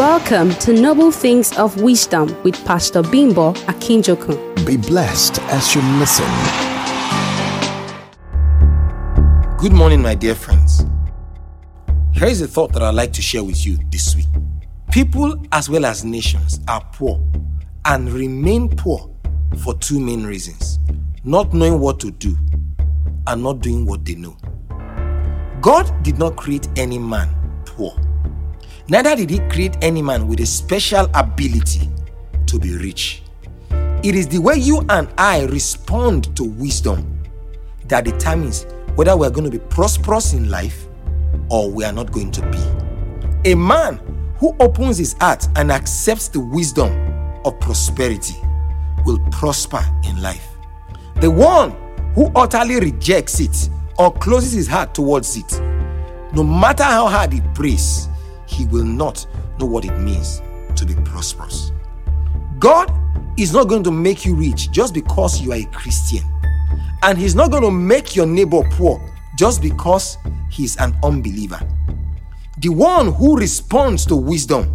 Welcome to Noble Things of Wisdom with Pastor Bimbo Akinjokun. Be blessed as you listen. Good morning, my dear friends. Here is a thought that I'd like to share with you this week. People, as well as nations, are poor and remain poor for two main reasons not knowing what to do and not doing what they know. God did not create any man poor, neither did He create any man with a special ability to be rich. It is the way you and I respond to wisdom that determines whether we're going to be prosperous in life or we are not going to be. A man who opens his heart and accepts the wisdom of prosperity will prosper in life. The one who utterly rejects it or closes his heart towards it, no matter how hard he prays, he will not know what it means to be prosperous. God is not going to make you rich just because you are a Christian. And he's not going to make your neighbor poor just because he's an unbeliever. The one who responds to wisdom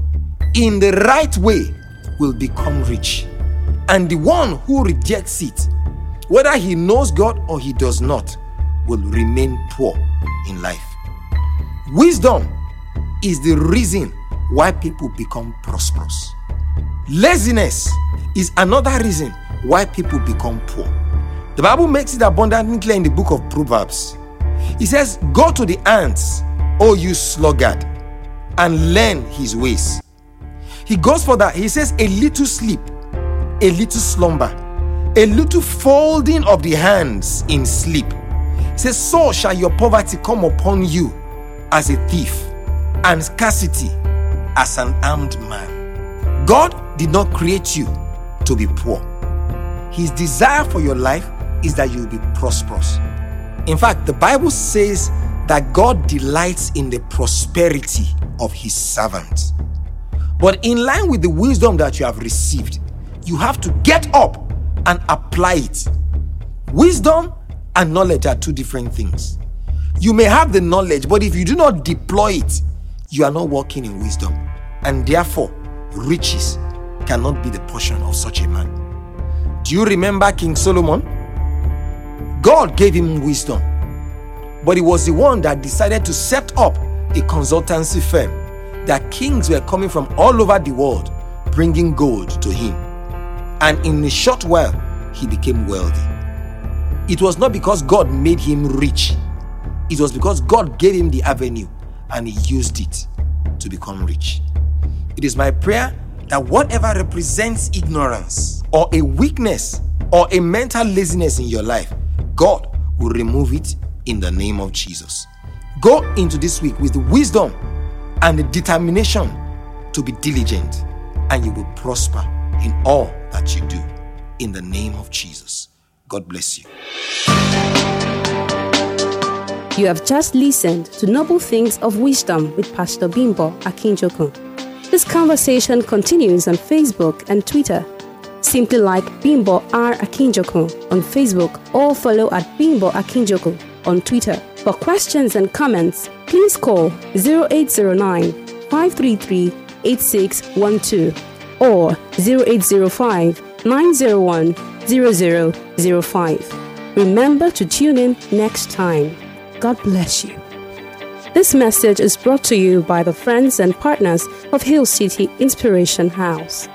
in the right way will become rich. And the one who rejects it, whether he knows God or he does not, will remain poor in life. Wisdom is the reason why people become prosperous. Laziness is another reason why people become poor. The Bible makes it abundantly clear in the book of Proverbs. He says, Go to the ants, O you sluggard, and learn his ways. He goes for that. He says, A little sleep, a little slumber, a little folding of the hands in sleep. He says, So shall your poverty come upon you as a thief, and scarcity as an armed man. God did not create you to be poor. His desire for your life is that you be prosperous. In fact, the Bible says that God delights in the prosperity of his servants. But in line with the wisdom that you have received, you have to get up and apply it. Wisdom and knowledge are two different things. You may have the knowledge, but if you do not deploy it, you are not walking in wisdom. And therefore, riches cannot be the portion of such a man. Do you remember King Solomon? God gave him wisdom, but he was the one that decided to set up a consultancy firm that kings were coming from all over the world bringing gold to him. And in a short while, he became wealthy. It was not because God made him rich, it was because God gave him the avenue and he used it to become rich. It is my prayer that whatever represents ignorance or a weakness or a mental laziness in your life, God will remove it in the name of Jesus. Go into this week with wisdom and the determination to be diligent, and you will prosper in all that you do. In the name of Jesus. God bless you. You have just listened to Noble Things of Wisdom with Pastor Bimbo Akinjokun. This conversation continues on Facebook and Twitter. Simply like Bimbo R. Akinjokun on Facebook or follow at Bimbo Akinjokun on Twitter. For questions and comments, please call 0809 533 8612 or 0805 901 0005. Remember to tune in next time. God bless you. This message is brought to you by the friends and partners of Hill City Inspiration House.